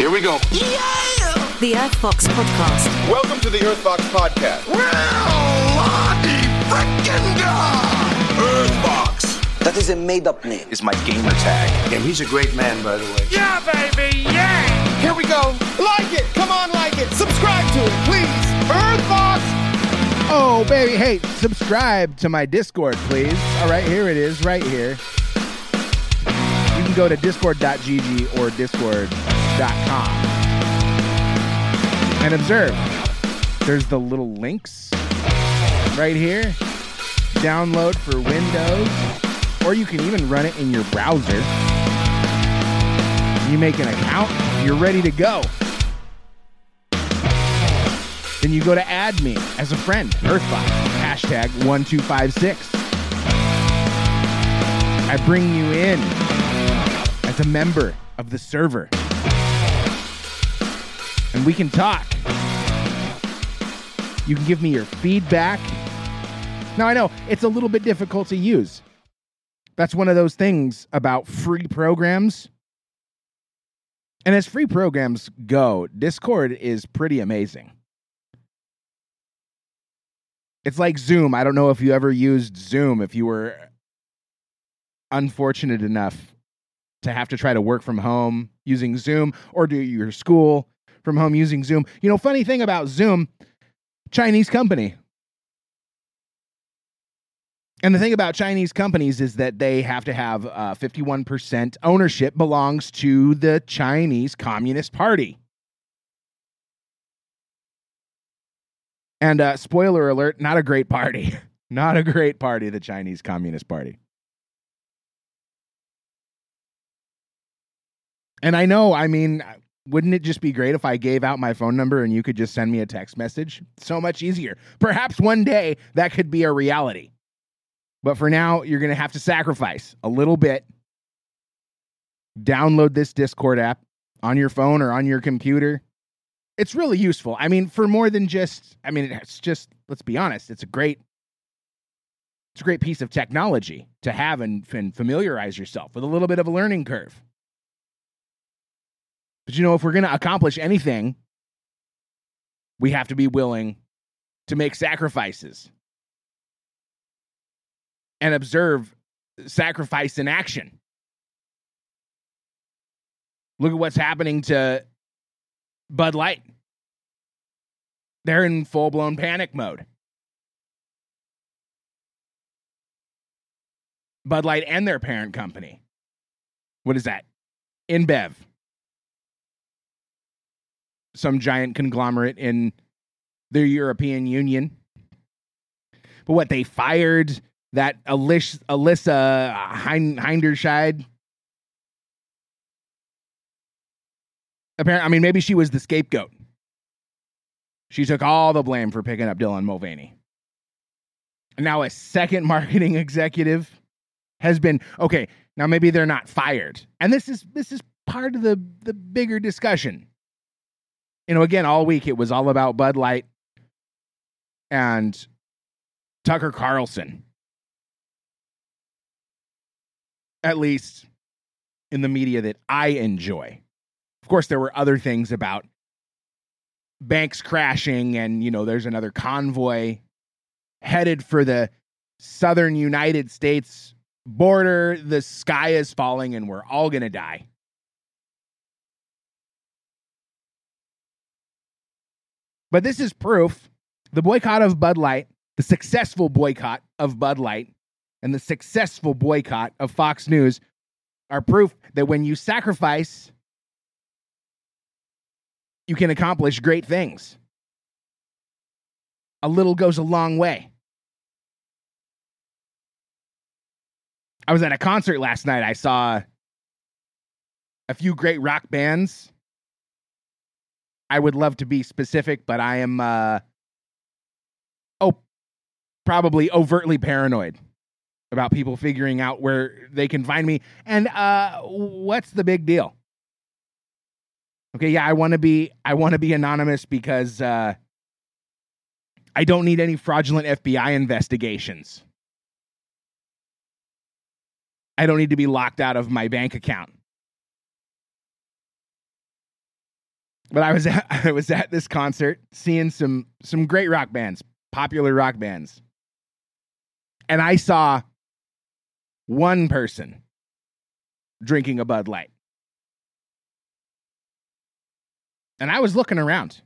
Here we go. Yeah! The Earthvox Podcast. Welcome to the Earthvox Podcast. Well, Lottie freaking Earthvox That is a made up name. is my gamer tag. And he's a great man, by the way. Yeah, baby, yeah! Here we go. Like it. Come on, like it. Subscribe to it, please. Earthvox. Oh, baby. Hey, subscribe to my Discord, please. All right, here it is, right here. You can go to discord.gg or discord.com and observe. There's the little links right here. Download for Windows, or you can even run it in your browser. You make an account, you're ready to go. Then you go to add me as a friend, Earthvox, hashtag 1256. I bring you in as a member of the server. And we can talk. You can give me your feedback. Now, I know it's a little bit difficult to use. That's one of those things about free programs. And as free programs go, Discord is pretty amazing. It's like Zoom. I don't know if you ever used Zoom, if you were unfortunate enough to have to try to work from home using Zoom or do your school from home using Zoom. You know, funny thing about Zoom, Chinese company. And the thing about Chinese companies is that they have to have uh, 51% ownership belongs to the Chinese Communist Party. And uh, spoiler alert, not a great party. not a great party, the Chinese Communist Party. And I know, I mean, wouldn't it just be great if I gave out my phone number and you could just send me a text message? So much easier. Perhaps one day that could be a reality. But for now, you're going to have to sacrifice a little bit. Download this Discord app on your phone or on your computer. It's really useful. I mean, for more than just, I mean, it's just, let's be honest, it's a great. It's a great piece of technology to have and, and familiarize yourself with a little bit of a learning curve. But you know, if we're going to accomplish anything, we have to be willing to make sacrifices and observe sacrifice in action. Look at what's happening to Bud Light. They're in full blown panic mode. Bud Light and their parent company. What is that? InBev. Some giant conglomerate in the European Union. But what, they fired that Alissa, Alissa Hein- Hinderscheid. Apparently, I mean, maybe she was the scapegoat. She took all the blame for picking up Dylan Mulvaney. And now a second marketing executive has been okay. Now maybe they're not fired, and this is this is part of the the bigger discussion. You know, again, all week it was all about Bud Light and Tucker Carlson at least in the media that I enjoy. Of course, there were other things about banks crashing, and, you know, there's another convoy headed for the southern United States border. The sky is falling, and we're all going to die. But this is proof the boycott of Bud Light, the successful boycott of Bud Light, and the successful boycott of Fox News are proof that when you sacrifice, you can accomplish great things. A little goes a long way. I was at a concert last night. I saw a few great rock bands. I would love to be specific, but I am, uh, oh, probably overtly paranoid about people figuring out where they can find me. And uh, what's the big deal? Okay, yeah, I want to be I want to be anonymous because uh, I don't need any fraudulent FBI investigations. I don't need to be locked out of my bank account. But I was at, I was at this concert seeing some some great rock bands, popular rock bands. And I saw one person drinking a Bud Light. And I was looking around.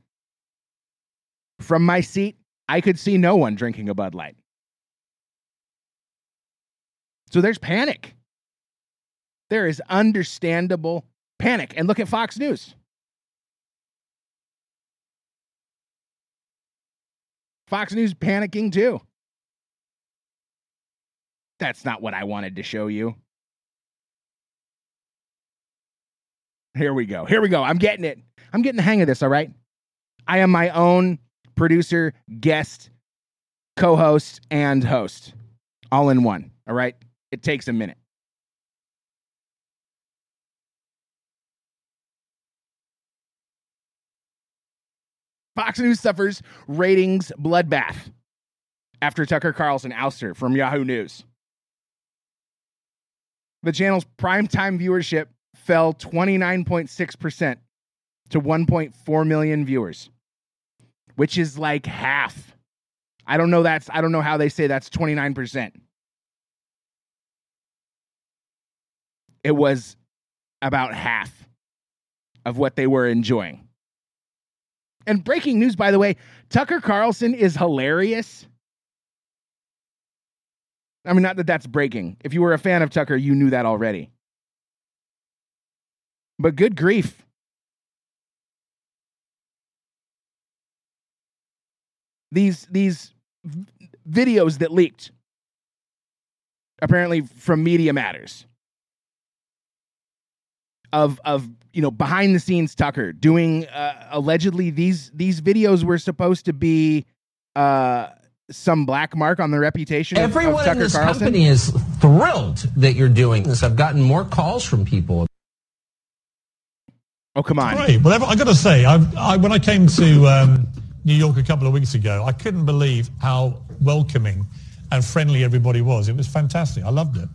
From my seat, I could see no one drinking a Bud Light. So there's panic. There is understandable panic. And look at Fox News. Fox News panicking too. That's not what I wanted to show you. Here we go. Here we go. I'm getting it. I'm getting the hang of this, all right? I am my own producer, guest, co host, and host all in one, all right? It takes a minute. Fox News suffers ratings bloodbath after Tucker Carlson ouster from Yahoo News. The channel's primetime viewership fell 29.6% to 1.4 million viewers, which is like half. I don't know that's I don't know how they say that's 29%. It was about half of what they were enjoying. And breaking news, by the way, Tucker Carlson is hilarious. I mean, not that that's breaking. If you were a fan of Tucker, you knew that already. But good grief. These these videos that leaked apparently from Media Matters of of you know behind the scenes Tucker doing uh, allegedly these these videos were supposed to be uh some black mark on the reputation of, Everyone of Tucker in this Carlson. company is thrilled that you're doing this. I've gotten more calls from people. oh come on. Great. Well, I got to say, I, I, when I came to um, New York a couple of weeks ago, I couldn't believe how welcoming and friendly everybody was. It was fantastic. I loved it.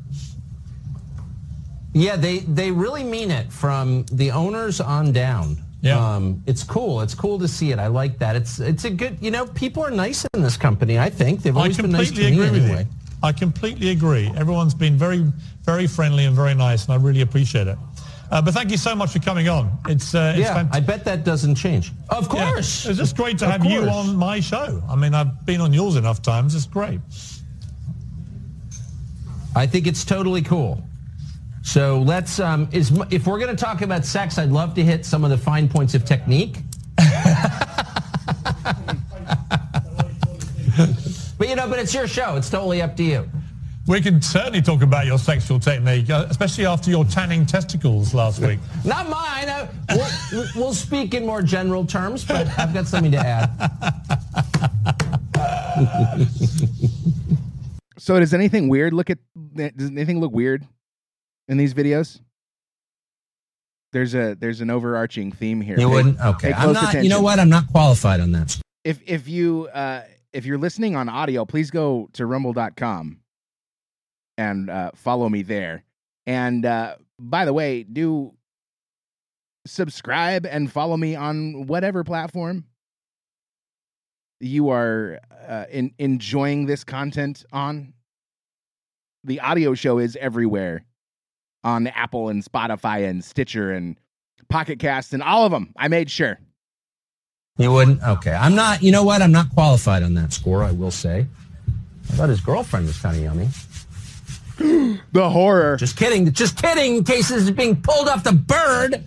Yeah, they, they really mean it from the owners on down. Yeah. Um, it's cool. It's cool to see it. I like that. It's it's a good. You know, people are nice in this company. I think they've always been nice to completely me agree with anyway. you. I completely agree. Everyone's been very, very friendly and very nice, and I really appreciate it. Uh, but thank you so much for coming on. It's, uh, it's Yeah, fantastic. I bet that doesn't change. Of Yeah. course. It's just great to have you on my show. I mean, I've been on yours enough times. It's great. I think it's totally cool. So let's, um, is, if we're going to talk about sex, I'd love to hit some of the fine points of technique. but you know, but it's your show. It's totally up to you. We can certainly talk about your sexual technique, uh, especially after your tanning testicles last week. Not mine. Uh, we'll, we'll speak in more general terms, but I've got something to add. So does anything weird look at does anything look weird in these videos? There's a there's an overarching theme here. You Pay- wouldn't? Okay. I'm not, you know what? I'm not qualified on that. If if you uh if you're listening on audio, please go to rumble.com and uh follow me there. And uh by the way, do subscribe and follow me on whatever platform you are uh, in, enjoying this content on. The audio show is everywhere on Apple and Spotify and Stitcher and Pocket Cast and all of them. I made sure. You wouldn't? Okay. I'm not, you know what? I'm not qualified on that score, I will say. I thought his girlfriend was kind of yummy. The horror. Just kidding. Just kidding. In case this is being pulled off the bird.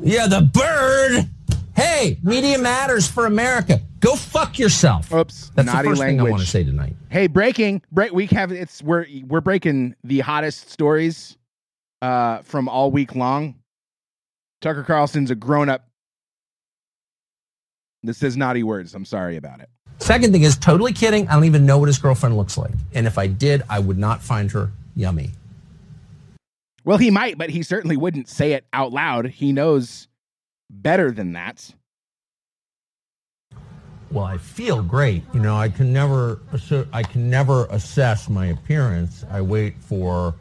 Yeah, the bird. Hey, media matters for America. Go fuck yourself. Oops, That's naughty the first thing I want to say tonight. Hey, breaking break. We have it's we're we're breaking the hottest stories uh from all week long. Tucker Carlson's a grown up. This is naughty words. I'm sorry about it. Second thing is totally kidding. I don't even know what his girlfriend looks like. And if I did, I would not find her yummy. Well, he might, but he certainly wouldn't say it out loud. He knows better than that. Well, I feel great. You know, I can never I can never assess my appearance. I wait for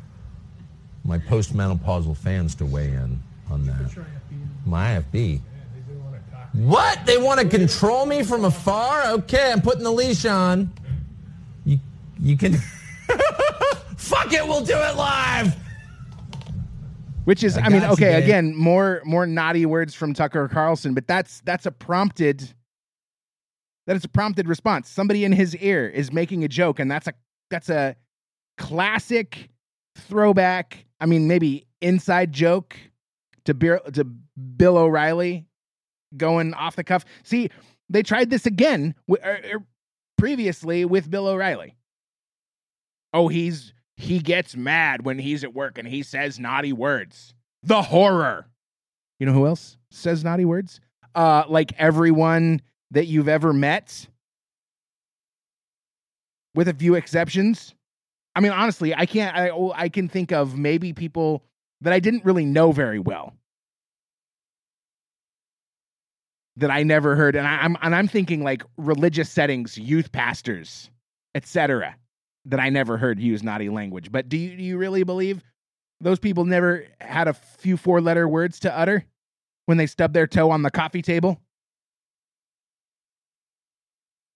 my postmenopausal fans to weigh in. on that. My IFB. What? They want to control me from afar? Okay, I'm putting the leash on. You, you can. Fuck it, we'll do it live. Which is, I I, mean, got you, okay, again, more more naughty words from Tucker Carlson, but that's that's a prompted that is a prompted response. Somebody in his ear is making a joke, and that's a that's a classic throwback. I mean, maybe inside joke to Bill, to Bill O'Reilly going off the cuff. See, they tried this again wi- er, er, previously with Bill O'Reilly. Oh, he's he gets mad when he's at work and he says naughty words. The horror. You know who else says naughty words? Uh, like everyone that you've ever met, with a few exceptions. I mean, honestly, I can't. I oh, I can think of maybe people that I didn't really know very well that I never heard, and I, I'm and I'm thinking like religious settings, youth pastors, etc. That I never heard use naughty language. But do you do you really believe those people never had a few four letter words to utter when they stubbed their toe on the coffee table?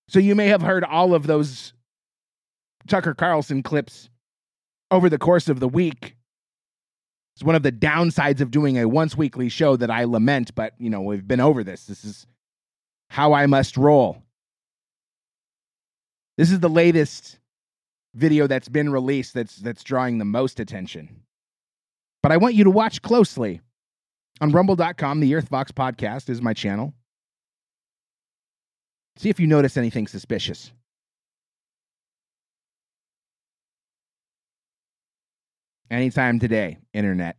So you may have heard all of those Tucker Carlson clips over the course of the week. It's one of the downsides of doing a once weekly show that I lament, but you know, we've been over this. This is how I must roll. This is the latest video that's been released that's that's drawing the most attention. But I want you to watch closely. On rumble.com, the Earthvox podcast is my channel. See if you notice anything suspicious. Anytime today, internet.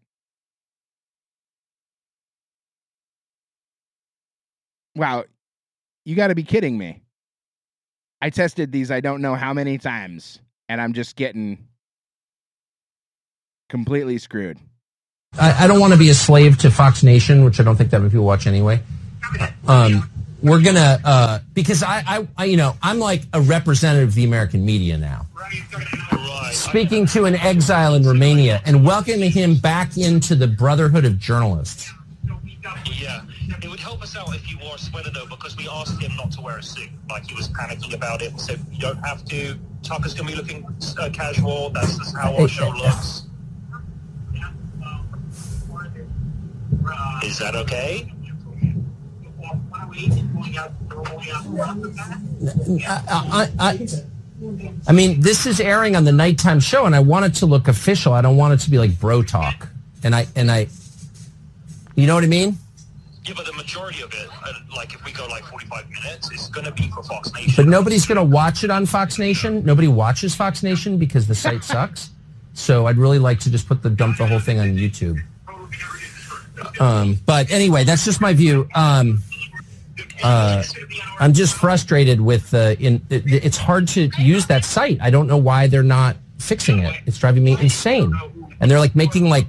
Wow, you got to be kidding me. I tested these I don't know how many times, and I'm just getting completely screwed. I, I don't want to be a slave to Fox Nation, which I don't think that many people watch anyway. Um, we're gonna uh, because I, I, I, you know, I'm like a representative of the American media now. Speaking to an exile in Romania and welcoming him back into the Brotherhood of Journalists. Yeah, it would help us out if you wore a sweater though, because we asked him not to wear a suit. Like he was panicking about it. We said you don't have to. Tucker's gonna be looking uh, casual. That's just how our show looks. Is that okay? I, I, I, I mean, this is airing on the nighttime show, and I want it to look official. I don't want it to be like bro talk. And I, and I, you know what I mean? Yeah, but the majority of it, uh, like if we go like 45 minutes, it's gonna be for Fox Nation. But nobody's going to watch it on Fox Nation. Nobody watches Fox Nation because the site sucks. So I'd really like to just put the dump the whole thing on YouTube. Um, but anyway, that's just my view. Um, uh, I'm just frustrated with uh, in. It, it's hard to use that site. I don't know why they're not fixing it. It's driving me insane. And they're like making like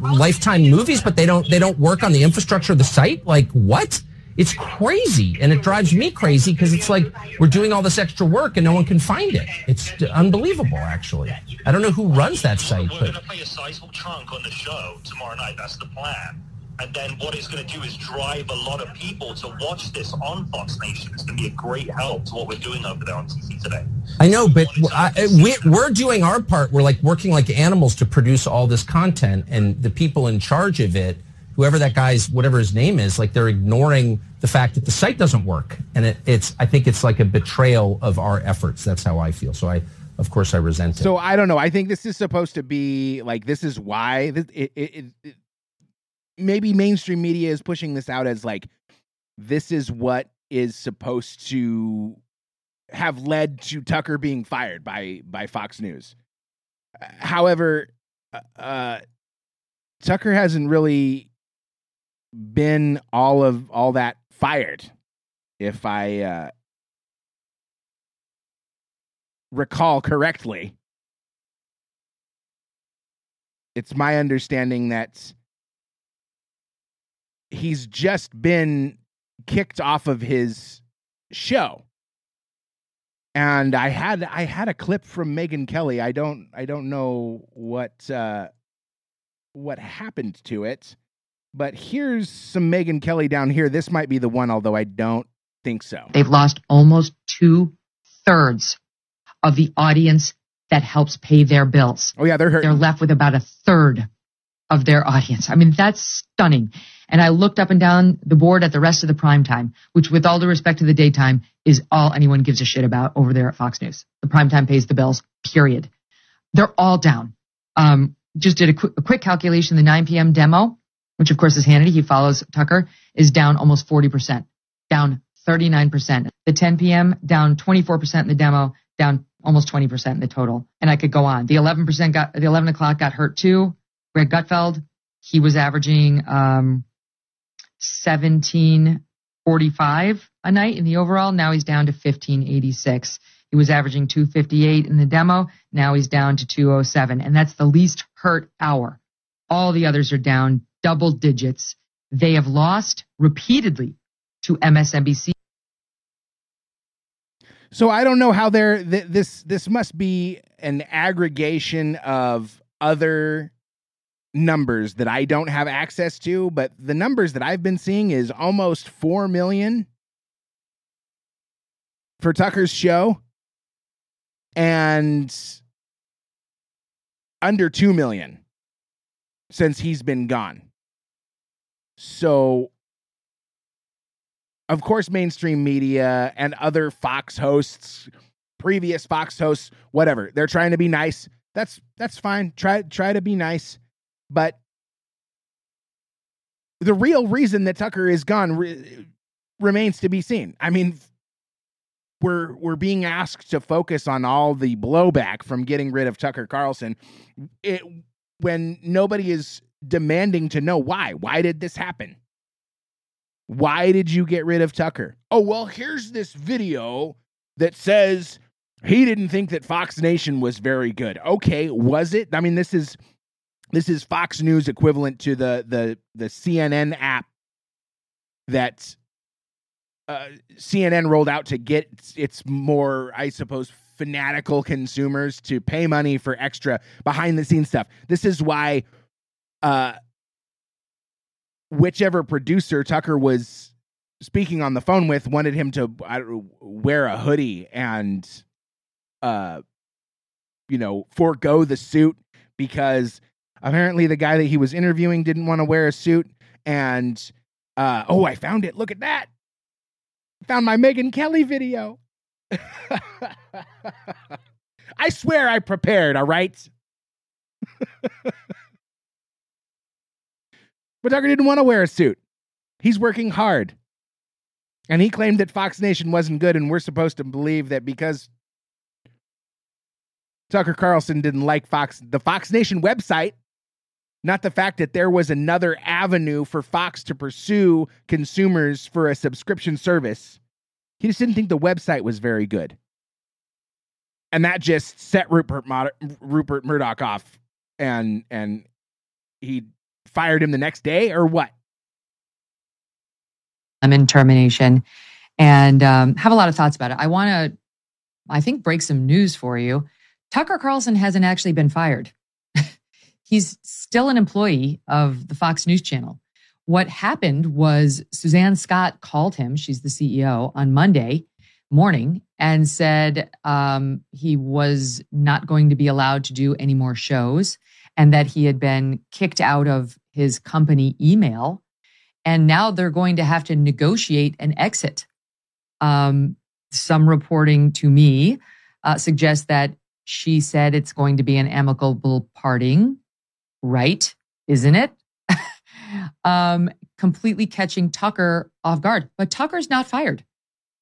lifetime movies, but they don't they don't work on the infrastructure of the site. Like what? It's crazy, and it drives me crazy because it's like we're doing all this extra work and no one can find it. It's unbelievable, actually. I don't know who runs that site, We're but gonna play a sizable chunk on the show tomorrow night. That's the plan. And then what it's going to do is drive a lot of people to watch this on Fox Nation. It's going to be a great help to what we're doing over there on TV today. I know, but I, we, we're doing our part. We're like working like animals to produce all this content, and the people in charge of it, whoever that guy's, whatever his name is, like they're ignoring the fact that the site doesn't work, and it, it's. I think it's like a betrayal of our efforts. That's how I feel. So I, of course, I resent it. So I don't know. I think this is supposed to be like this is why this, it, it, it, it- maybe mainstream media is pushing this out as like this is what is supposed to have led to Tucker being fired by by Fox News. Uh, However, uh, uh, Tucker hasn't really been all of all that fired. If I uh, recall correctly, it's my understanding that he's just been kicked off of his show. And I had I had a clip from Megyn Kelly. I don't I don't know what uh what happened to it, But here's some Megyn Kelly down here. This might be the one, although I don't think so. They've lost almost two thirds of the audience that helps pay their bills. Oh yeah, they're hurting. They're left with about a third of their audience. I mean, that's stunning. And I looked up and down the board at the rest of the prime time, which with all due respect to the daytime is all anyone gives a shit about over there at Fox News. The prime time pays the bills, period. They're all down. Um, just did a, qu- a quick calculation. The 9 p.m. demo, which of course is Hannity, he follows Tucker, is down almost 40%, down 39%. The 10 p.m. down 24% in the demo, down almost 20% in the total. And I could go on. The 11% got, the 11 o'clock got hurt too. Greg Gutfeld, he was averaging, um, 1745 a night in the overall. Now he's down to 1586. He was averaging 258 in the demo. Now he's down to 207. And that's the least hurt hour. All the others are down double digits. They have lost repeatedly to MSNBC. So I don't know how they're th- this this must be an aggregation of other numbers that I don't have access to, but the numbers that I've been seeing is almost 4 million for Tucker's show and under 2 million since he's been gone. So of course, mainstream media and other Fox hosts, previous Fox hosts, whatever, they're trying to be nice. That's that's fine. Try try to be nice, but the real reason that Tucker is gone re- remains to be seen. I mean, we're we're being asked to focus on all the blowback from getting rid of Tucker Carlson, it, when nobody is demanding to know why. Why did this happen? Why did you get rid of Tucker? Oh, well, here's this video that says he didn't think that Fox Nation was very good. Okay, was it? I mean, this is this is Fox News equivalent to the the the CNN app that uh, CNN rolled out to get its, its more, I suppose, fanatical consumers to pay money for extra behind the scenes stuff. This is why uh, whichever producer Tucker was speaking on the phone with wanted him to know, wear a hoodie and uh you know forego the suit because apparently the guy that he was interviewing didn't want to wear a suit and uh oh I found it look at that found my Megyn Kelly video I swear I prepared all right But Tucker didn't want to wear a suit. He's working hard. And he claimed that Fox Nation wasn't good, and we're supposed to believe that because Tucker Carlson didn't like Fox, the Fox Nation website, not the fact that there was another avenue for Fox to pursue consumers for a subscription service. He just didn't think the website was very good. And that just set Rupert, Mod- Rupert Murdoch off, and and he fired him the next day or what? I'm in termination and um, have a lot of thoughts about it. I want to, I think, break some news for you. Tucker Carlson hasn't actually been fired. He's still an employee of the Fox News Channel. What happened was Suzanne Scott called him, she's the CEO, on Monday morning and said um, he was not going to be allowed to do any more shows and that he had been kicked out of his company email. And now they're going to have to negotiate an exit. Um, some reporting to me uh, suggests that she said it's going to be an amicable parting, right? Isn't it? um, completely catching Tucker off guard. But Tucker's not fired.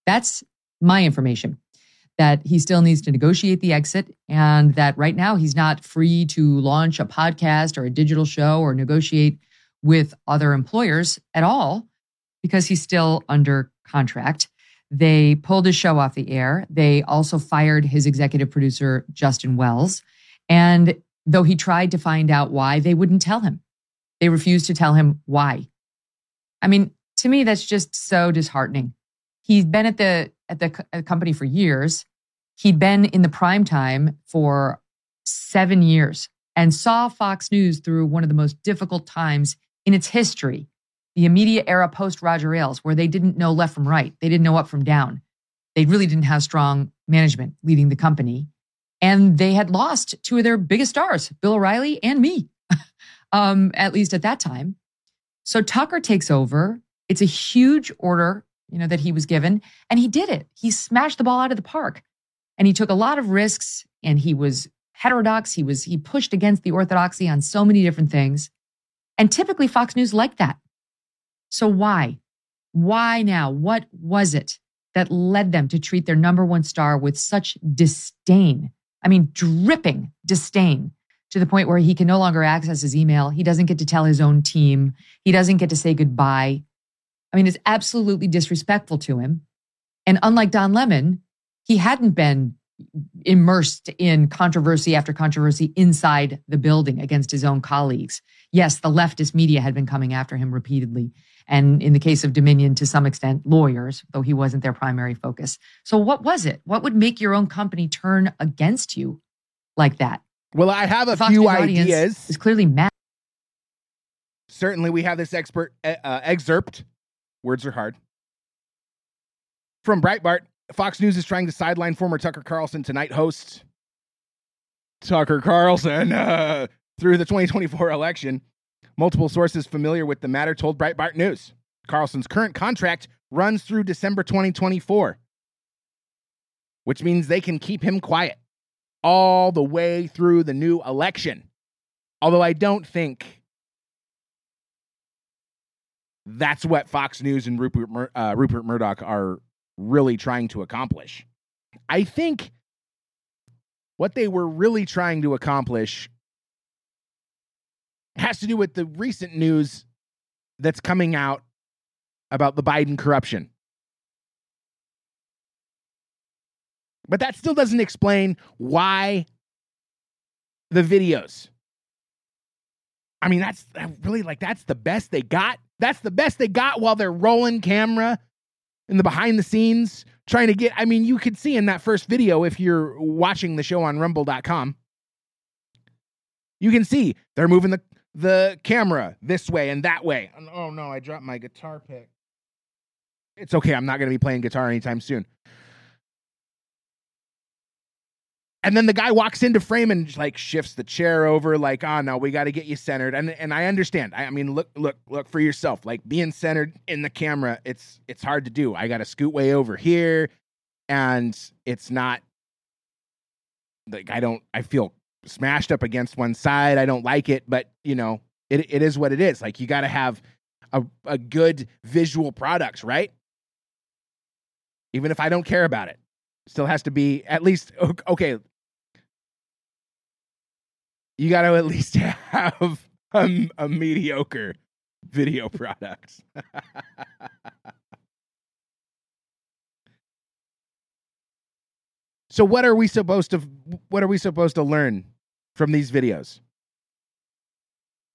That's my information that he still needs to negotiate the exit and that right now he's not free to launch a podcast or a digital show or negotiate with other employers at all because he's still under contract. They pulled his show off the air. They also fired his executive producer, Justin Wells. And though he tried to find out why, they wouldn't tell him. They refused to tell him why. I mean, to me, that's just so disheartening. He's been at the at the co- uh, company for years. He'd been in the prime time for seven years and saw Fox News through one of the most difficult times in its history, the immediate era post Roger Ailes, where they didn't know left from right, they didn't know up from down. They really didn't have strong management leading the company. And they had lost two of their biggest stars, Bill O'Reilly and me, um, at least at that time. So Tucker takes over. It's a huge order, you know, that he was given, and he did it. He smashed the ball out of the park, and he took a lot of risks. And he was heterodox. He was he pushed against the orthodoxy on so many different things. And typically Fox News liked that. So why? Why now? What was it that led them to treat their number one star with such disdain? I mean, dripping disdain to the point where he can no longer access his email. He doesn't get to tell his own team. He doesn't get to say goodbye. I mean, it's absolutely disrespectful to him. And unlike Don Lemon, he hadn't been immersed in controversy after controversy inside the building against his own colleagues. Yes, the leftist media had been coming after him repeatedly. And in the case of Dominion, to some extent, lawyers, though he wasn't their primary focus. So, what was it? What would make your own company turn against you like that? Well, I have a Fox few ideas. Is clearly mad. Certainly, we have this expert uh, uh, excerpt. Words are hard. From Breitbart, Fox News is trying to sideline former Tucker Carlson Tonight host Tucker Carlson uh, through the 2024 election. Multiple sources familiar with the matter told Breitbart News Carlson's current contract runs through December 2024, which means they can keep him quiet all the way through the new election. Although I don't think that's what Fox News and Rupert, Mur- uh, Rupert Murdoch are really trying to accomplish. I think what they were really trying to accomplish has to do with the recent news that's coming out about the Biden corruption. But that still doesn't explain why the videos. I mean, that's really like that's the best they got. That's the best they got while they're rolling camera in the behind the scenes trying to get I mean, you could see in that first video if you're watching the show on rumble.com. You can see they're moving the the camera this way and that way. And- Oh no, I dropped my guitar pick. It's okay. I'm not going to be playing guitar anytime soon. And then the guy walks into frame and like shifts the chair over, like, oh no, we got to get you centered. And and I understand. I, I mean, look, look, look for yourself. Like being centered in the camera, it's it's hard to do. I got to scoot way over here, and it's not like I don't. I feel smashed up against one side. I don't like it, but you know, it it is what it is. Like you got to have a a good visual product, right? Even if I don't care about it, still has to be at least okay. You got to at least have a, a mediocre video product. so what are we supposed to what are we supposed to learn from these videos?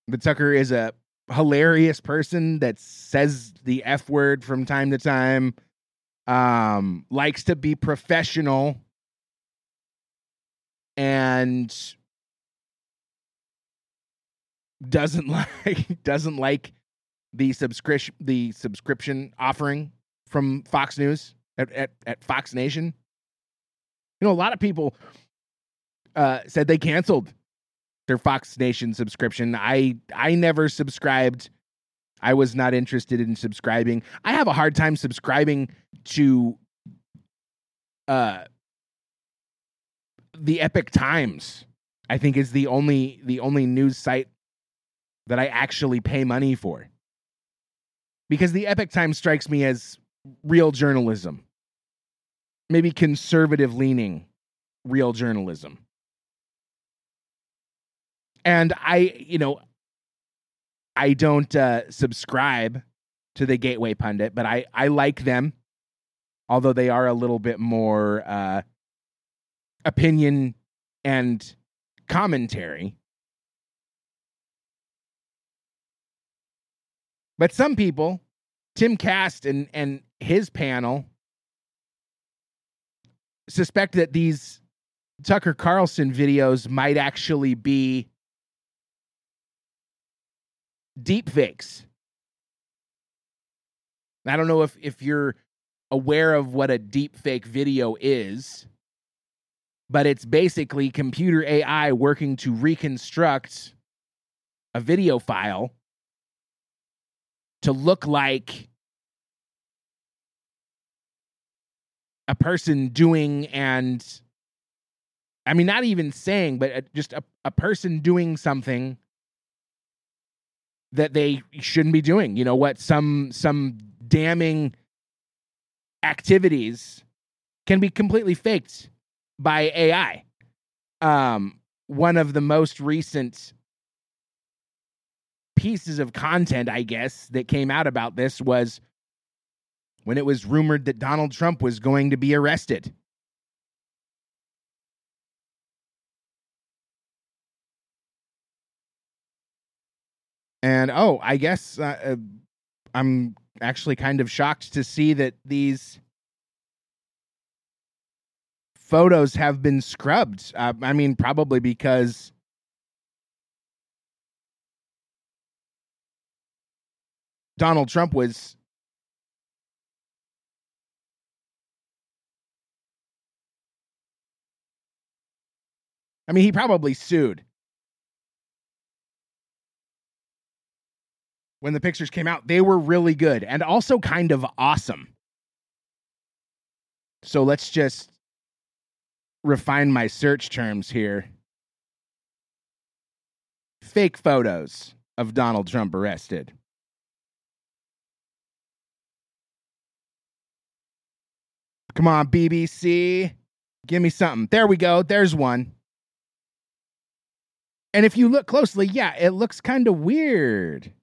That Tucker is a hilarious person that says the F word from time to time, um, likes to be professional, and doesn't like doesn't like the subscription the subscription offering from Fox News at, at, at Fox Nation. You know, a lot of people uh, said they canceled their Fox Nation subscription. I I never subscribed. I was not interested in subscribing. I have a hard time subscribing to uh the Epoch Times. I think is the only the only news site that I actually pay money for. Because the Epoch Times strikes me as real journalism. Maybe conservative leaning real journalism. And I, you know, I don't uh, subscribe to the Gateway Pundit, but I, I like them, although they are a little bit more uh, opinion and commentary. But some people, Timcast and, and his panel, suspect that these Tucker Carlson videos might actually be deep fakes. I don't know if if you're aware of what a deep fake video is, but it's basically computer AI working to reconstruct a video file to look like a person doing and I mean, not even saying, but uh, just a, a person doing something that they shouldn't be doing. You know what? Some some damning activities can be completely faked by AI. Um, one of the most recent pieces of content, I guess, that came out about this was when it was rumored that Donald Trump was going to be arrested. And oh, I guess uh, uh, I'm actually kind of shocked to see that these photos have been scrubbed. Uh, I mean, probably because Donald Trump was I mean, he probably sued. When the pictures came out, they were really good and also kind of awesome. So let's just refine my search terms here. Fake photos of Donald Trump arrested. Come on, BBC. Give me something. There we go. There's one. And if you look closely, yeah, it looks kind of weird.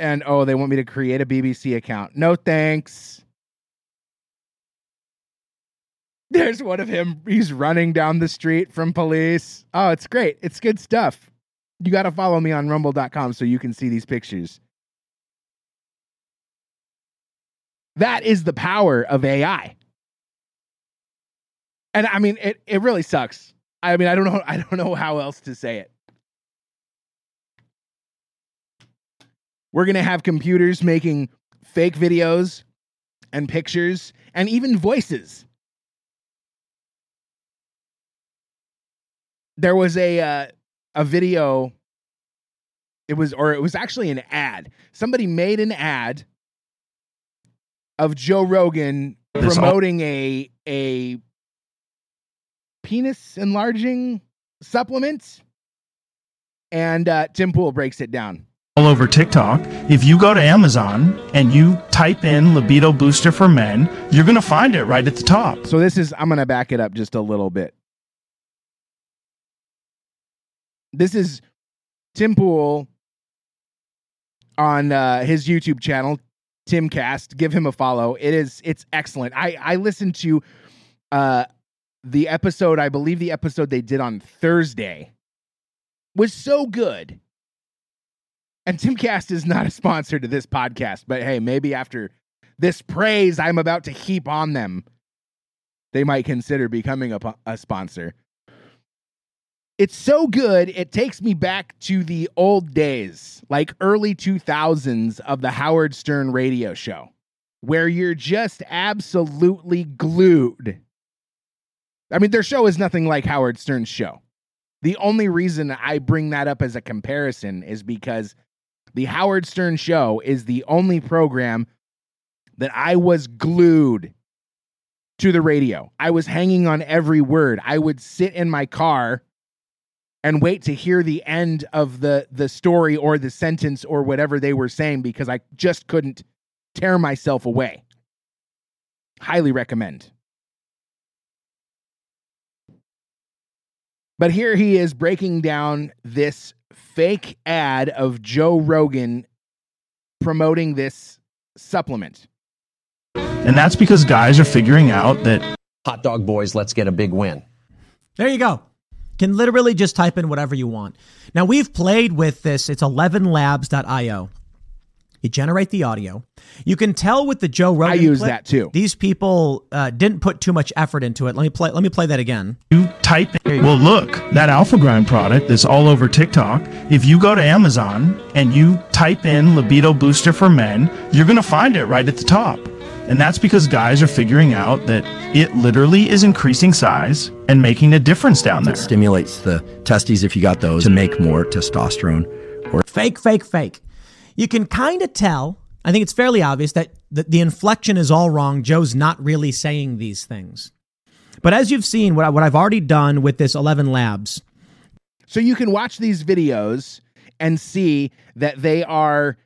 And oh, they want me to create a BBC account. No thanks. There's one of him. He's running down the street from police. Oh, it's great. It's good stuff. You got to follow me on rumble.com so you can see these pictures. That is the power of AI. And I mean, it, it really sucks. I mean, I don't know. I don't know how else to say it. We're going to have computers making fake videos and pictures and even voices. There was a uh, a video it was or it was actually an ad. Somebody made an ad of Joe Rogan promoting a a penis enlarging supplement and uh, Tim Pool breaks it down all over TikTok. If you go to Amazon and you type in libido booster for men, you're going to find it right at the top. So this is I'm going to back it up just a little bit. This is Tim Pool on uh, his YouTube channel, Timcast. Give him a follow. It is it's excellent. I I listened to uh the episode, I believe the episode they did on Thursday was so good and Timcast is not a sponsor to this podcast, but hey, maybe after this praise I'm about to heap on them, they might consider becoming a, a sponsor. It's so good, it takes me back to the old days, like early 2000s of the Howard Stern radio show, where you're just absolutely glued. I mean, their show is nothing like Howard Stern's show. The only reason I bring that up as a comparison is because the Howard Stern Show is the only program that I was glued to the radio. I was hanging on every word. I would sit in my car and wait to hear the end of the the story or the sentence or whatever they were saying because I just couldn't tear myself away. Highly recommend. But here he is breaking down this fake ad of Joe Rogan promoting this supplement. And that's because guys are figuring out that hot dog boys, let's get a big win. There you go. Can literally just type in whatever you want. Now we've played with this. It's 11labs.io. You generate the audio. You can tell with the Joe Rogan. I use clip, that too. These people uh, didn't put too much effort into it. Let me play. Let me play that again. You type in, well, look, that Alpha Grind product that's all over TikTok. If you go to Amazon and you type in libido booster for men, you're going to find it right at the top. And that's because guys are figuring out that it literally is increasing size and making a difference down there. It stimulates the testes if you got those to make more testosterone. Or fake, fake, fake. You can kind of tell. I think it's fairly obvious that the, the inflection is all wrong. Joe's not really saying these things. But as you've seen, what, I, what I've already done with this 11 Labs. So you can watch these videos and see that they are.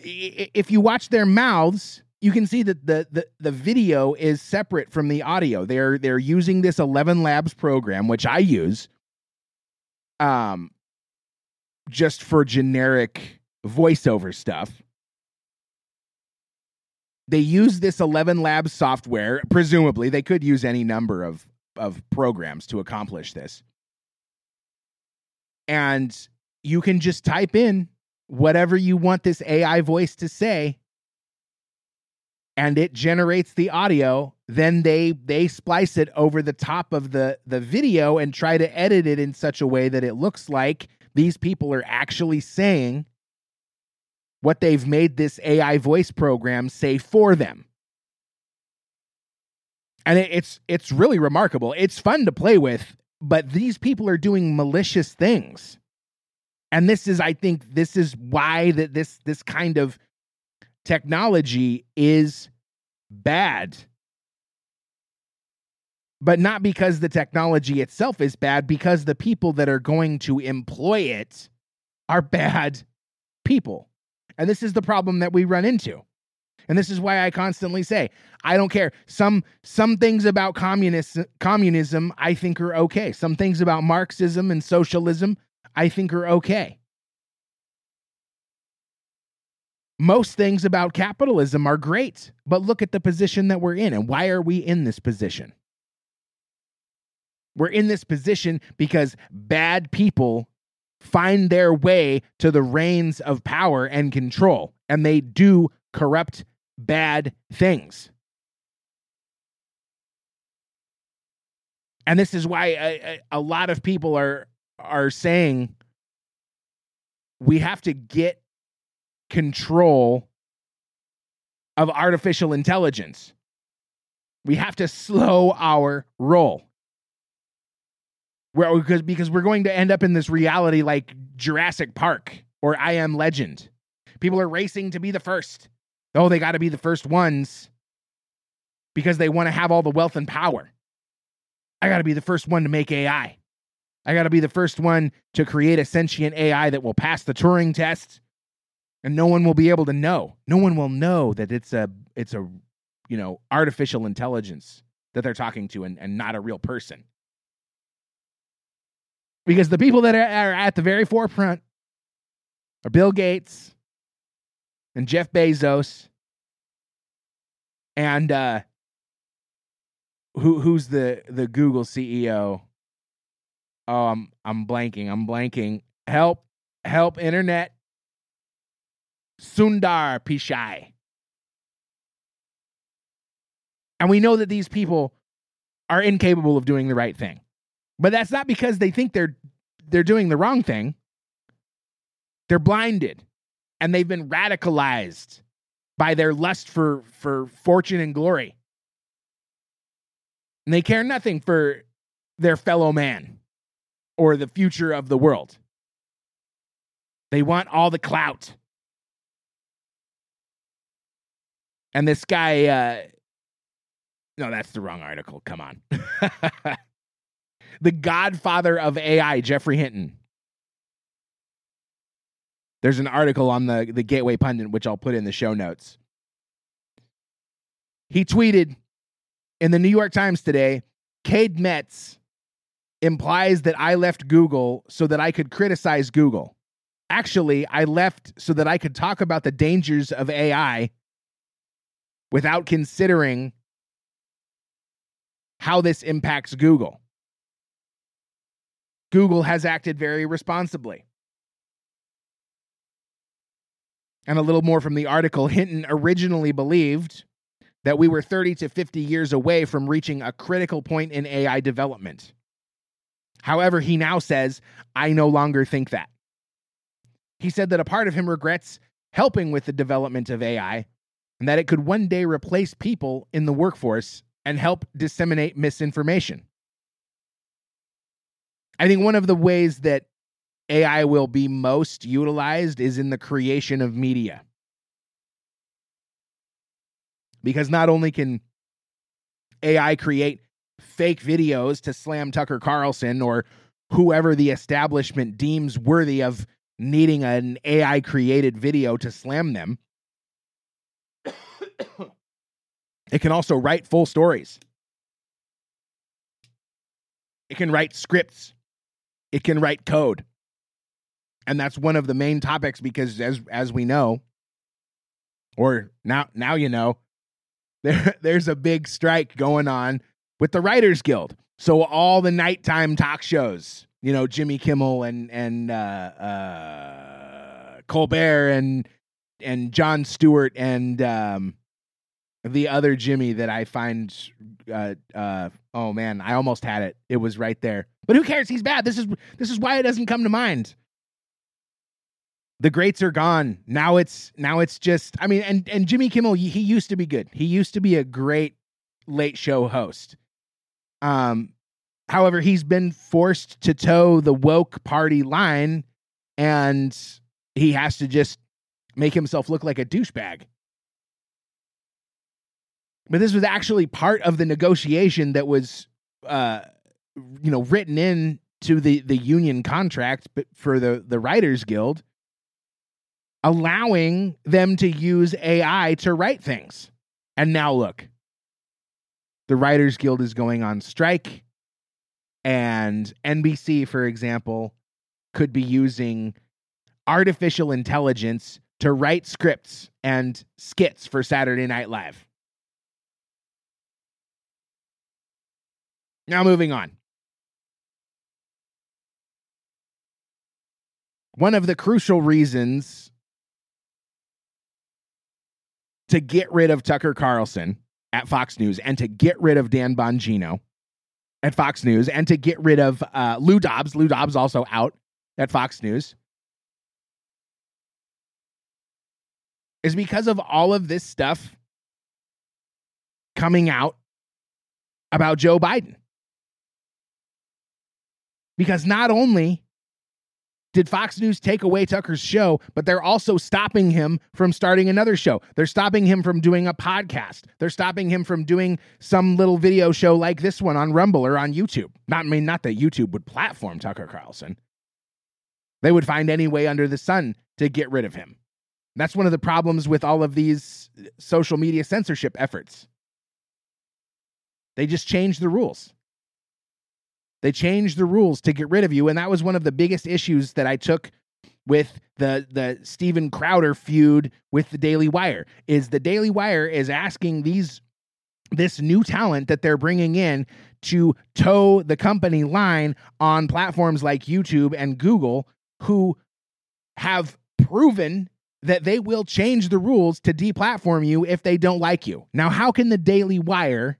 If you watch their mouths, you can see that the, the the video is separate from the audio. They're they're using this 11 Labs program, which I use, um, just for generic voiceover stuff. They use this 11 Labs software. Presumably, they could use any number of of programs to accomplish this. And you can just type in whatever you want this AI voice to say and it generates the audio then they they splice it over the top of the the video and try to edit it in such a way that it looks like these people are actually saying what they've made this AI voice program say for them. And it, it's it's really remarkable. It's fun to play with, but these people are doing malicious things. And this is I think this is why that this this kind of technology is bad. But not because the technology itself is bad, because the people that are going to employ it are bad people. And this is the problem that we run into. And this is why I constantly say, I don't care. Some some things about communist communism I think are okay. Some things about Marxism and socialism I think are okay. Most things about capitalism are great, but look at the position that we're in and why are we in this position? We're in this position because bad people find their way to the reins of power and control, and they do corrupt, bad things. And this is why a, a, lot of people are are saying we have to get control of artificial intelligence. We have to slow our roll. Because, because we're going to end up in this reality like Jurassic Park or I Am Legend. People are racing to be the first. Oh, they got to be the first ones because they want to have all the wealth and power. I got to be the first one to make AI. I got to be the first one to create a sentient AI that will pass the Turing test and no one will be able to know. No one will know that it's a it's a you know artificial intelligence that they're talking to and, and not a real person. Because the people that are, at the very forefront are Bill Gates and Jeff Bezos and uh who who's the the Google CEO? Oh, I'm I'm blanking. I'm blanking. Help, help internet. Sundar Pichai. And we know that these people are incapable of doing the right thing. But that's not because they think they're they're doing the wrong thing. They're blinded and they've been radicalized by their lust for for fortune and glory. And they care nothing for their fellow man or the future of the world. They want all the clout. And this guy, uh, no, that's the wrong article. Come on. the godfather of AI, Geoffrey Hinton. There's an article on the, the Gateway Pundit, which I'll put in the show notes. He tweeted in the New York Times today Cade Metz implies that I left Google so that I could criticize Google. Actually, I left so that I could talk about the dangers of AI without considering how this impacts Google. Google has acted very responsibly. And a little more from the article Hinton originally believed that we were 30 to 50 years away from reaching a critical point in AI development. However, he now says, I no longer think that. He said that a part of him regrets helping with the development of AI and that it could one day replace people in the workforce and help disseminate misinformation. I think one of the ways that AI will be most utilized is in the creation of media. Because not only can AI create fake videos to slam Tucker Carlson or whoever the establishment deems worthy of needing an AI created video to slam them, it can also write full stories. It can write scripts. It can write code. And that's one of the main topics because as as we know, or now now you know, there there's a big strike going on with the Writers Guild. So all the nighttime talk shows, you know, Jimmy Kimmel and and uh, uh, Colbert and and Jon Stewart and um, the other Jimmy that I find uh, uh, oh man, I almost had it. It was right there. But who cares? He's bad. This is this is why it doesn't come to mind. The greats are gone. Now it's now it's just I mean and and Jimmy Kimmel he, used to be good. He used to be a great late show host. Um however, he's been forced to toe the woke party line and he has to just make himself look like a douchebag. But this was actually part of the negotiation that was uh you know written in to the the union contract for the the writers guild allowing them to use AI to write things. And now look. The writers guild is going on strike and NBC for example could be using artificial intelligence to write scripts and skits for Saturday Night Live. Now, moving on. One of the crucial reasons to get rid of Tucker Carlson at Fox News and to get rid of Dan Bongino at Fox News and to get rid of uh, Lou Dobbs, Lou Dobbs also out at Fox News, is because of all of this stuff coming out about Joe Biden. Because not only did Fox News take away Tucker's show, but they're also stopping him from starting another show. They're stopping him from doing a podcast. They're stopping him from doing some little video show like this one on Rumble or on YouTube. Not I mean not that YouTube would platform Tucker Carlson. They would find any way under the sun to get rid of him. That's one of the problems with all of these social media censorship efforts. They just change the rules. They changed the rules to get rid of you, and that was one of the biggest issues that I took with the the Steven Crowder feud with the Daily Wire. Is the Daily Wire is asking these this new talent that they're bringing in to toe the company line on platforms like YouTube and Google, who have proven that they will change the rules to deplatform you if they don't like you. Now, how can the Daily Wire?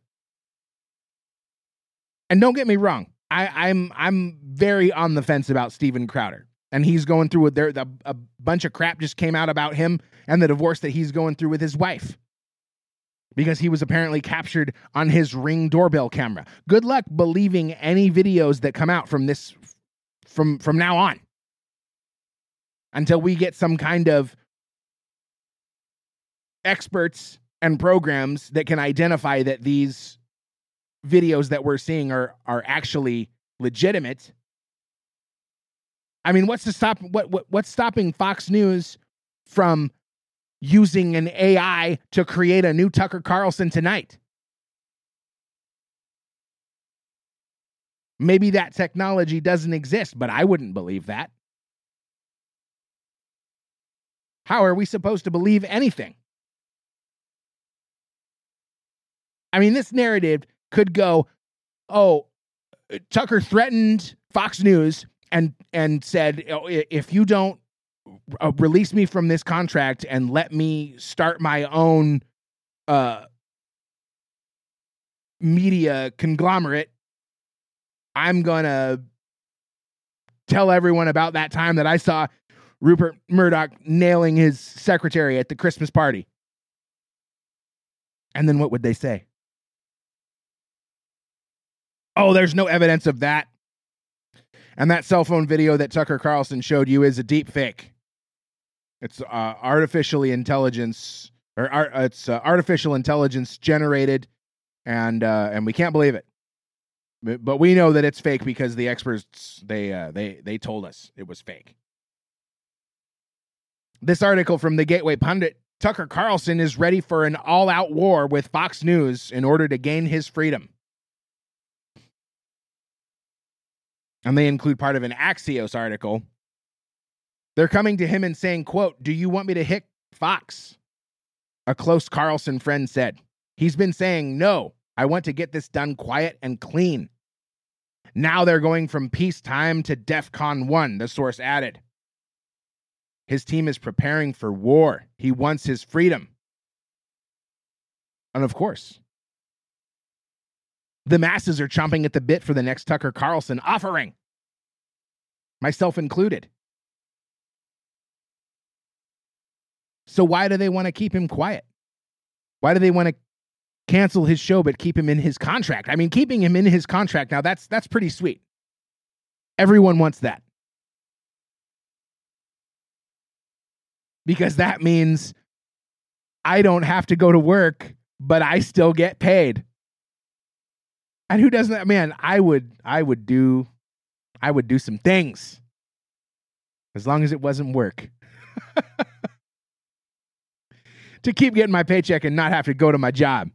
And don't get me wrong, I, I'm I'm very on the fence about Steven Crowder, and he's going through with there. A, a bunch of crap just came out about him and the divorce that he's going through with his wife because he was apparently captured on his ring doorbell camera. Good luck believing any videos that come out from this from from now on until we get some kind of experts and programs that can identify that these videos that we're seeing are are actually legitimate. I mean, what's to stop what, what what's stopping Fox News from using an AI to create a new Tucker Carlson tonight? Maybe that technology doesn't exist, but I wouldn't believe that. How are we supposed to believe anything? I mean, this narrative could go, oh, Tucker threatened Fox News and and said, oh, if you don't uh, release me from this contract and let me start my own uh, media conglomerate, I'm gonna tell everyone about that time that I saw Rupert Murdoch nailing his secretary at the Christmas party. And then what would they say? Oh, there's no evidence of that. And that cell phone video that Tucker Carlson showed you is a deep fake. It's uh, artificially intelligence, or it's uh, artificial intelligence generated, and uh, and we can't believe it. But, but we know that it's fake because the experts they uh, they they told us it was fake. This article from the Gateway Pundit Tucker Carlson is ready for an all out war with Fox News in order to gain his freedom. And they include part of an Axios article. They're coming to him and saying, quote, Do you want me to hit Fox? A close Carlson friend said. He's been saying, No, I want to get this done quiet and clean. Now they're going from peacetime to DEFCON 1, the source added. His team is preparing for war. He wants his freedom. And of course, the masses are chomping at the bit for the next Tucker Carlson offering, myself included. So, why do they want to keep him quiet? Why do they want to cancel his show but keep him in his contract? I mean, keeping him in his contract now, that's, that's pretty sweet. Everyone wants that. because that means I don't have to go to work, but I still get paid. And who doesn't man, I would I would do I would do some things as long as it wasn't work. to keep getting my paycheck and not have to go to my job.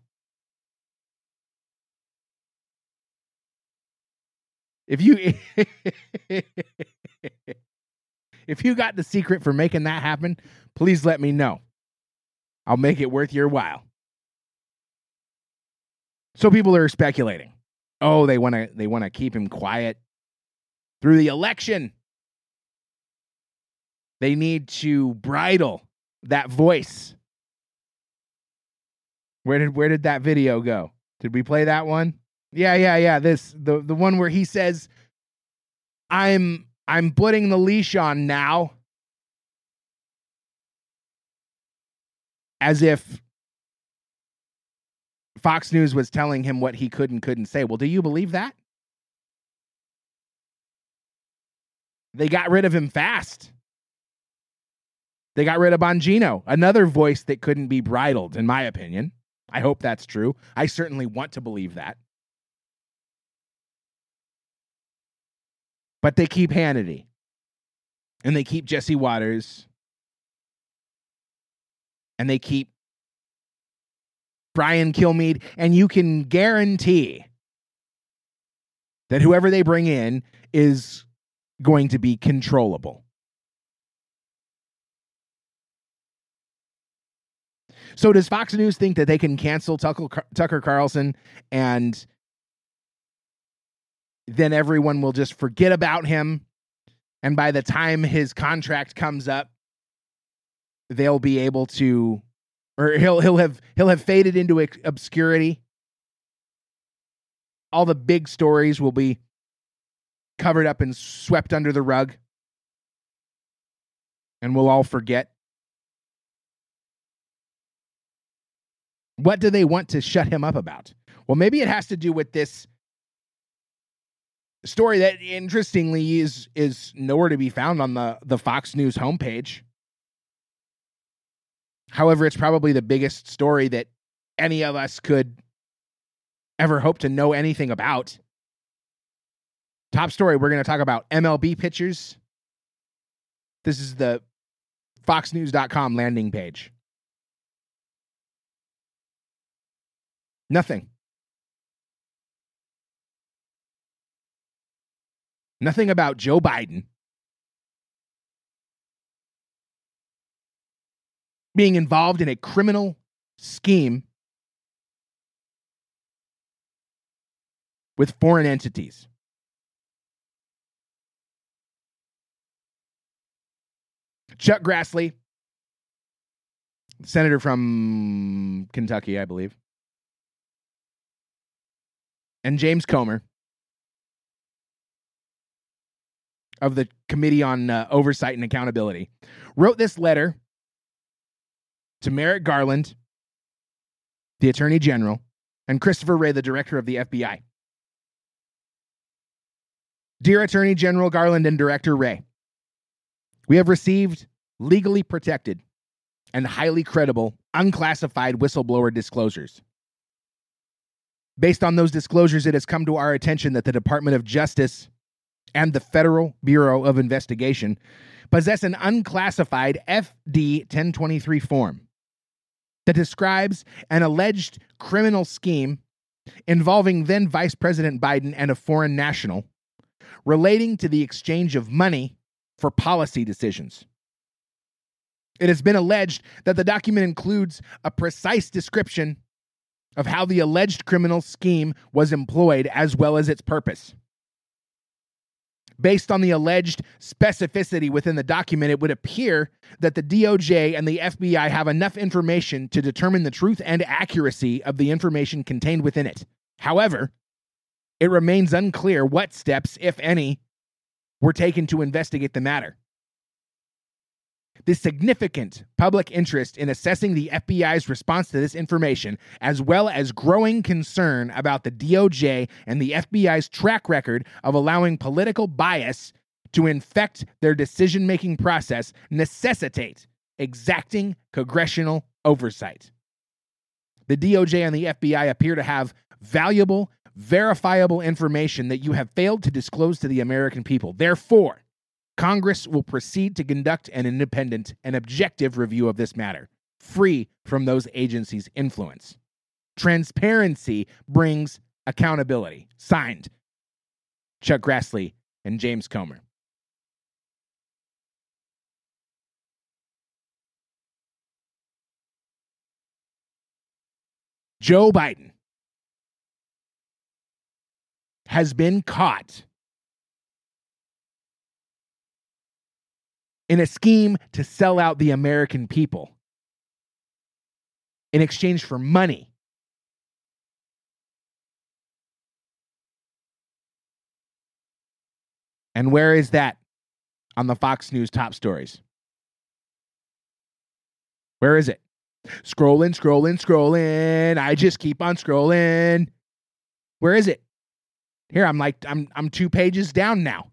If you if you got the secret for making that happen, please let me know. I'll make it worth your while. So people are speculating. Oh, they want to they want to keep him quiet through the election. They need to bridle that voice. Where did where did that video go? Did we play that one? Yeah, yeah, yeah. This the the one where he says I'm I'm putting the leash on now. As if Fox News was telling him what he could and couldn't say. Well, do you believe that? They got rid of him fast. They got rid of Bongino, another voice that couldn't be bridled, in my opinion. I hope that's true. I certainly want to believe that. But they keep Hannity. And they keep Jesse Watters And they keep Brian Kilmeade. And you can guarantee that whoever they bring in is going to be controllable. So does Fox News think that they can cancel Tucker, Carlson and then everyone will just forget about him. And by the time his contract comes up, they'll be able to, or he'll he'll have he'll have faded into obscurity. All the big stories will be covered up and swept under the rug, and we'll all forget. What do they want to shut him up about? Well, maybe it has to do with this story that interestingly is is nowhere to be found on the the Fox News homepage. However, it's probably the biggest story that any of us could ever hope to know anything about. Top story, we're going to talk about MLB pitchers. This is the foxnews.com landing page. Nothing. Nothing about Joe Biden being involved in a criminal scheme with foreign entities. Chuck Grassley, senator from Kentucky, I believe, and James Comer of the Committee on uh, Oversight and Accountability wrote this letter to Merrick Garland, the Attorney General, and Christopher Wray, the Director of the FBI. Dear Attorney General Garland and Director Wray, we have received legally protected and highly credible unclassified whistleblower disclosures. Based on those disclosures, it has come to our attention that the Department of Justice and the Federal Bureau of Investigation possess an unclassified FD 1023 form that describes an alleged criminal scheme involving then Vice President Biden and a foreign national relating to the exchange of money for policy decisions. It has been alleged that the document includes a precise description of how the alleged criminal scheme was employed as well as its purpose. Based on the alleged specificity within the document, it would appear that the DOJ and the FBI have enough information to determine the truth and accuracy of the information contained within it. However, it remains unclear what steps, if any, were taken to investigate the matter. The significant public interest in assessing the FBI's response to this information, as well as growing concern about the DOJ and the FBI's track record of allowing political bias to infect their decision making process, necessitate exacting congressional oversight. The DOJ and the FBI appear to have valuable, verifiable information that you have failed to disclose to the American people. Therefore, Congress will proceed to conduct an independent and objective review of this matter, free from those agencies' influence. Transparency brings accountability. Signed, Chuck Grassley and James Comer. Joe Biden has been caught in a scheme to sell out the American people in exchange for money. And where is that on the Fox News top stories? Where is it? Scrolling, scrolling, scrolling. I just keep on scrolling. Where is it? Here, I'm like, I'm I'm two pages down now.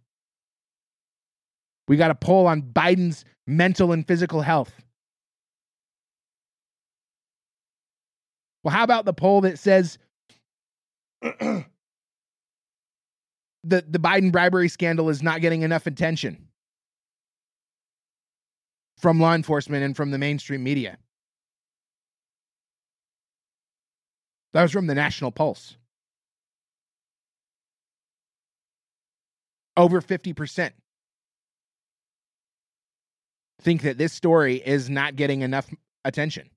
We got a poll on Biden's mental and physical health. Well, how about the poll that says the the Biden bribery scandal is not getting enough attention from law enforcement and from the mainstream media? That was from the National Pulse. Over 50% think that this story is not getting enough attention.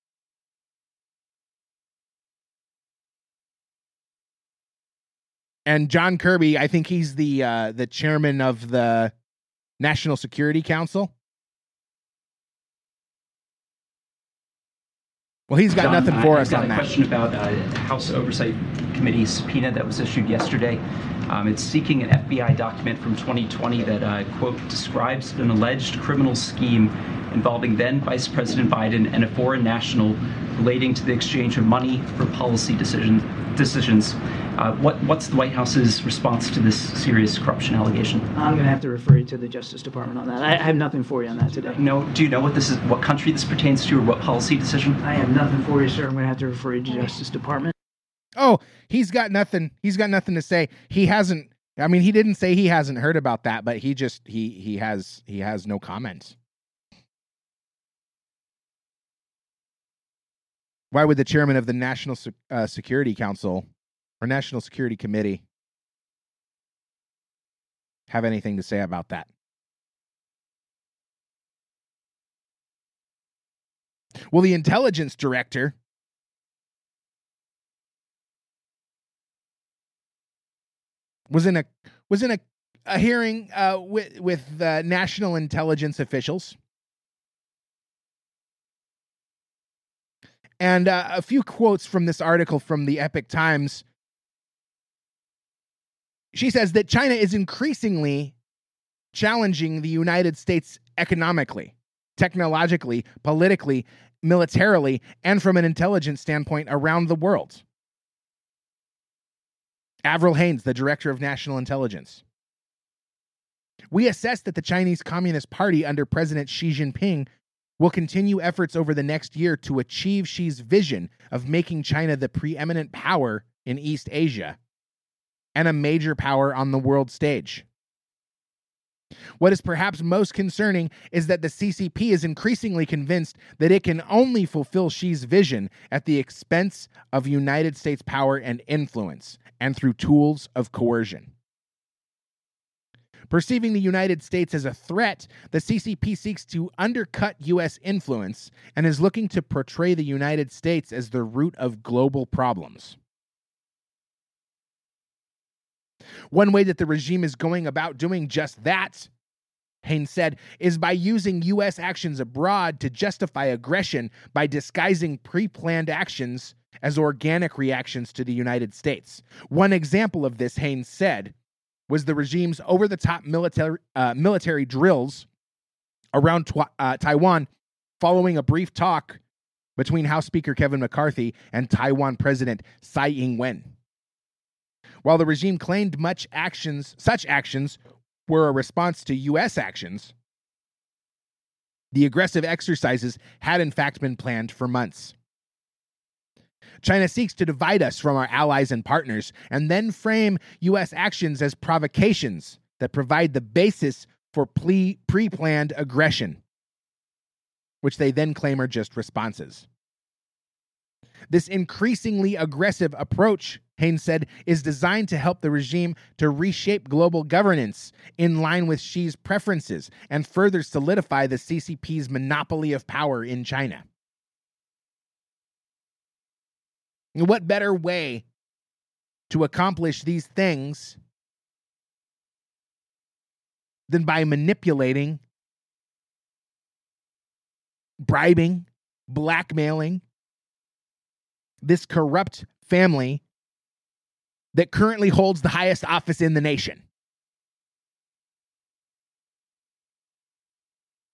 And John Kirby, I think he's the uh, the chairman of the National Security Council. Well, he's got John, nothing for I, us I've got on a that. question about uh, House Oversight Committee subpoena that was issued yesterday. Um, it's seeking an FBI document from 2020 that, uh, quote, describes an alleged criminal scheme involving then Vice President Biden and a foreign national relating to the exchange of money for policy decision, decisions. Uh, what, what's the White House's response to this serious corruption allegation? I'm going to have to refer you to the Justice Department on that. I, I have nothing for you on that today. No, do you know what this is? What country this pertains to, or what policy decision? I have nothing for you, sir. I'm going to have to refer you to the Justice Department. He's got nothing. He's got nothing to say. He hasn't. I mean, he didn't say he hasn't heard about that, but he just he he has he has no comments. Why would the chairman of the National uh, Security Council or National Security Committee have anything to say about that? Well, the intelligence director was in a was in a, a hearing uh, with with uh, national intelligence officials, and uh, a few quotes from this article from the Epoch Times. She says that China is increasingly challenging the United States economically, technologically, politically, militarily, and from an intelligence standpoint around the world. Avril Haines, the director of national intelligence. We assess that the Chinese Communist Party under President Xi Jinping will continue efforts over the next year to achieve Xi's vision of making China the preeminent power in East Asia and a major power on the world stage. What is perhaps most concerning is that the CCP is increasingly convinced that it can only fulfill Xi's vision at the expense of United States power and influence and through tools of coercion. Perceiving the United States as a threat, the CCP seeks to undercut U.S. influence and is looking to portray the United States as the root of global problems. One way that the regime is going about doing just that, Haines said, is by using U.S. actions abroad to justify aggression by disguising pre planned actions as organic reactions to the United States. One example of this, Haines said, was the regime's over the top military, uh, military drills around uh, Taiwan following a brief talk between House Speaker Kevin McCarthy and Taiwan President Tsai Ing wen. While the regime claimed much actions, such actions were a response to U.S. actions, the aggressive exercises had in fact been planned for months. China seeks to divide us from our allies and partners and then frame U.S. actions as provocations that provide the basis for pre planned aggression, which they then claim are just responses. This increasingly aggressive approach, Haines said, is designed to help the regime to reshape global governance in line with Xi's preferences and further solidify the CCP's monopoly of power in China. What better way to accomplish these things than by manipulating, bribing, blackmailing this corrupt family that currently holds the highest office in the nation?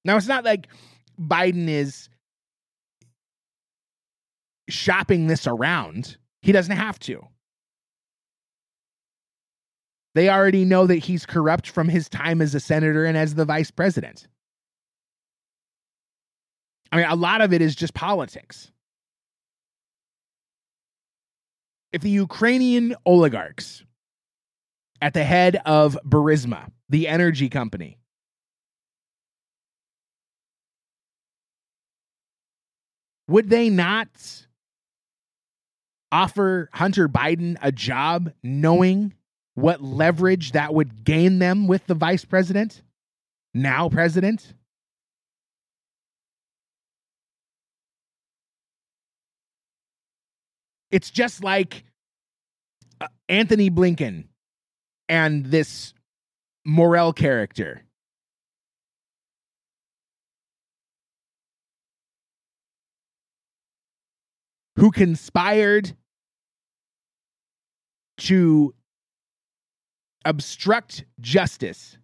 Now, it's not like Biden is shopping this around. He doesn't have to. They already know that he's corrupt from his time as a senator and as the vice president. I mean, a lot of it is just politics. If the Ukrainian oligarchs at the head of Burisma, the energy company, would they not offer Hunter Biden a job knowing what leverage that would gain them with the vice president, now president? It's just like uh, Antony Blinken and this Morell character. Who conspired to obstruct justice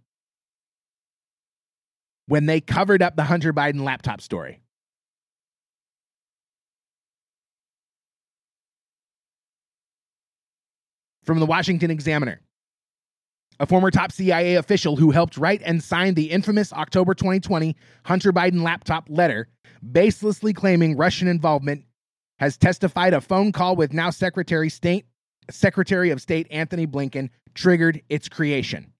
when they covered up the Hunter Biden laptop story. From the Washington Examiner. A former top CIA official who helped write and sign the infamous October 2020 Hunter Biden laptop letter, baselessly claiming Russian involvement, has testified a phone call with now Secretary State Secretary of State Antony Blinken triggered its creation.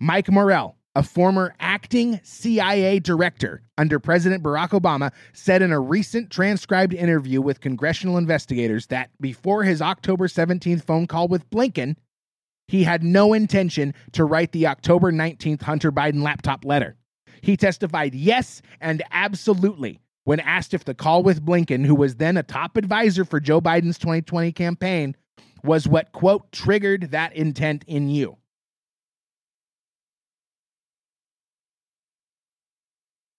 Mike Morell, a former acting CIA director under President Barack Obama, said in a recent transcribed interview with congressional investigators that before his October 17th phone call with Blinken, he had no intention to write the October 19th Hunter Biden laptop letter. He testified yes and absolutely when asked if the call with Blinken, who was then a top advisor for Joe Biden's 2020 campaign, was what, quote, triggered that intent in you.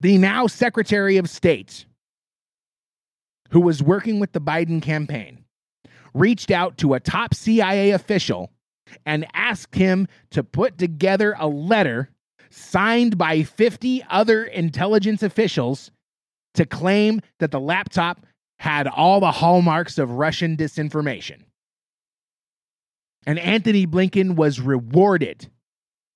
The now Secretary of State who was working with the Biden campaign, reached out to a top CIA official and asked him to put together a letter signed by 50 other intelligence officials to claim that the laptop had all the hallmarks of Russian disinformation. And Antony Blinken was rewarded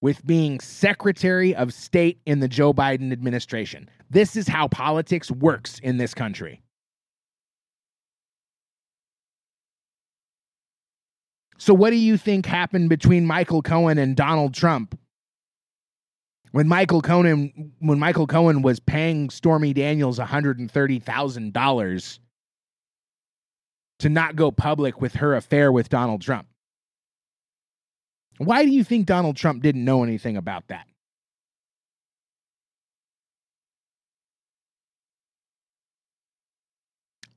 with being Secretary of State in the Joe Biden administration. This is how politics works in this country. So, what do you think happened between Michael Cohen and Donald Trump when Michael Cohen when Michael Cohen was paying Stormy Daniels one hundred and thirty thousand dollars to not go public with her affair with Donald Trump? Why do you think Donald Trump didn't know anything about that?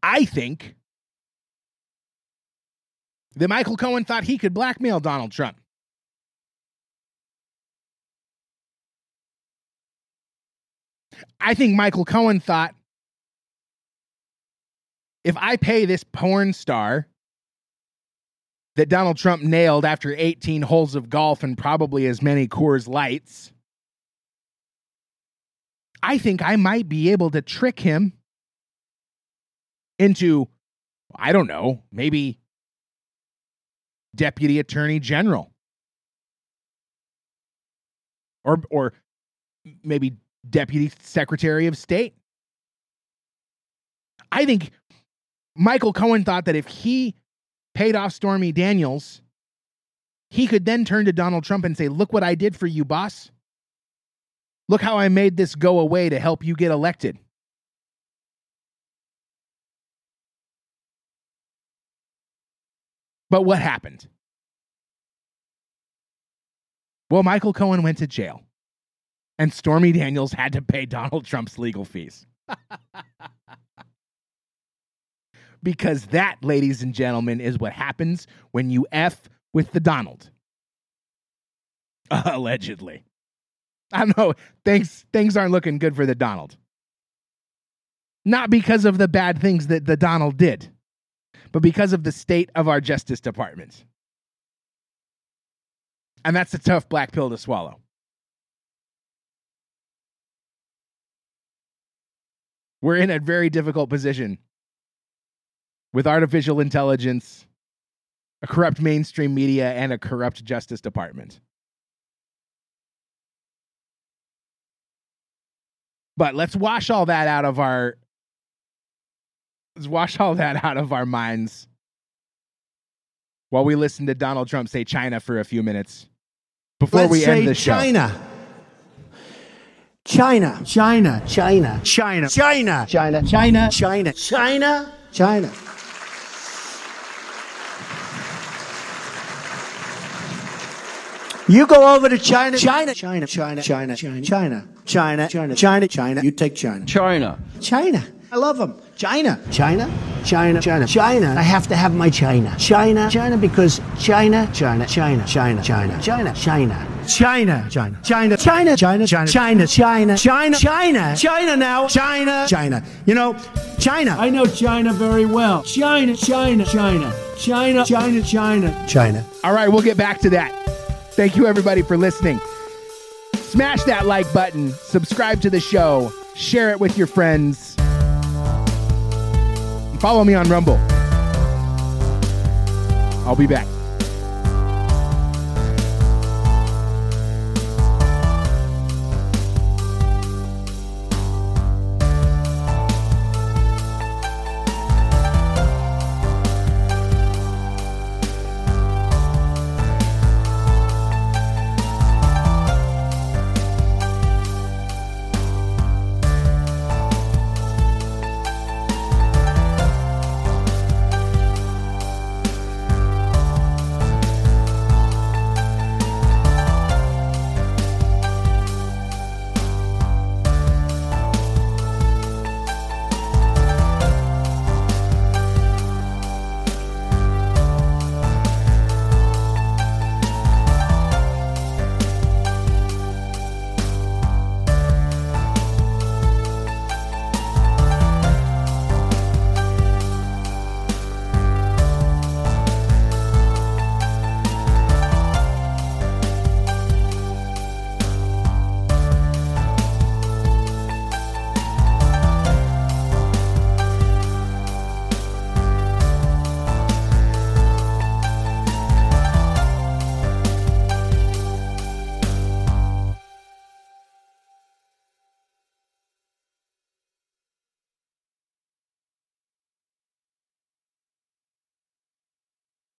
I think that Michael Cohen thought he could blackmail Donald Trump. I think Michael Cohen thought if I pay this porn star that Donald Trump nailed after 18 holes of golf and probably as many Coors Lights, I think I might be able to trick him into, I don't know, maybe deputy attorney general or or maybe deputy secretary of state. I think Michael Cohen thought that if he paid off Stormy Daniels, he could then turn to Donald Trump and say, Look what I did for you, boss. Look how I made this go away to help you get elected. But what happened? Well, Michael Cohen went to jail, and Stormy Daniels had to pay Donald Trump's legal fees. because that, ladies and gentlemen, is what happens when you F with the Donald. Allegedly. I don't know. Things, things aren't looking good for the Donald. Not because of the bad things that the Donald did, but because of the state of our Justice Department. And that's a tough black pill to swallow. We're in a very difficult position with artificial intelligence, a corrupt mainstream media, and a corrupt Justice Department. But let's wash all that out of our let's wash all that out of our minds while we listen to Donald Trump say China for a few minutes before Let's we end the show. China. China. China. China. China. China. China. China. China. China. China. You go over to China. China. China. China. China. China. China. China. China. China. China. You take China. China. China. I love them. China. China. China. China. China. I have to have my China. China. China because China. China. China. China. China. China. China. China. China. China. China. China. China. China. China. China. China. China now. China. China. You know, China. I know China very well. China, China, China, China, China, China. China. China. All right, we'll get back to that. Thank you, everybody, for listening. Smash that like button, subscribe to the show, share it with your friends. Follow me on Rumble. I'll be back.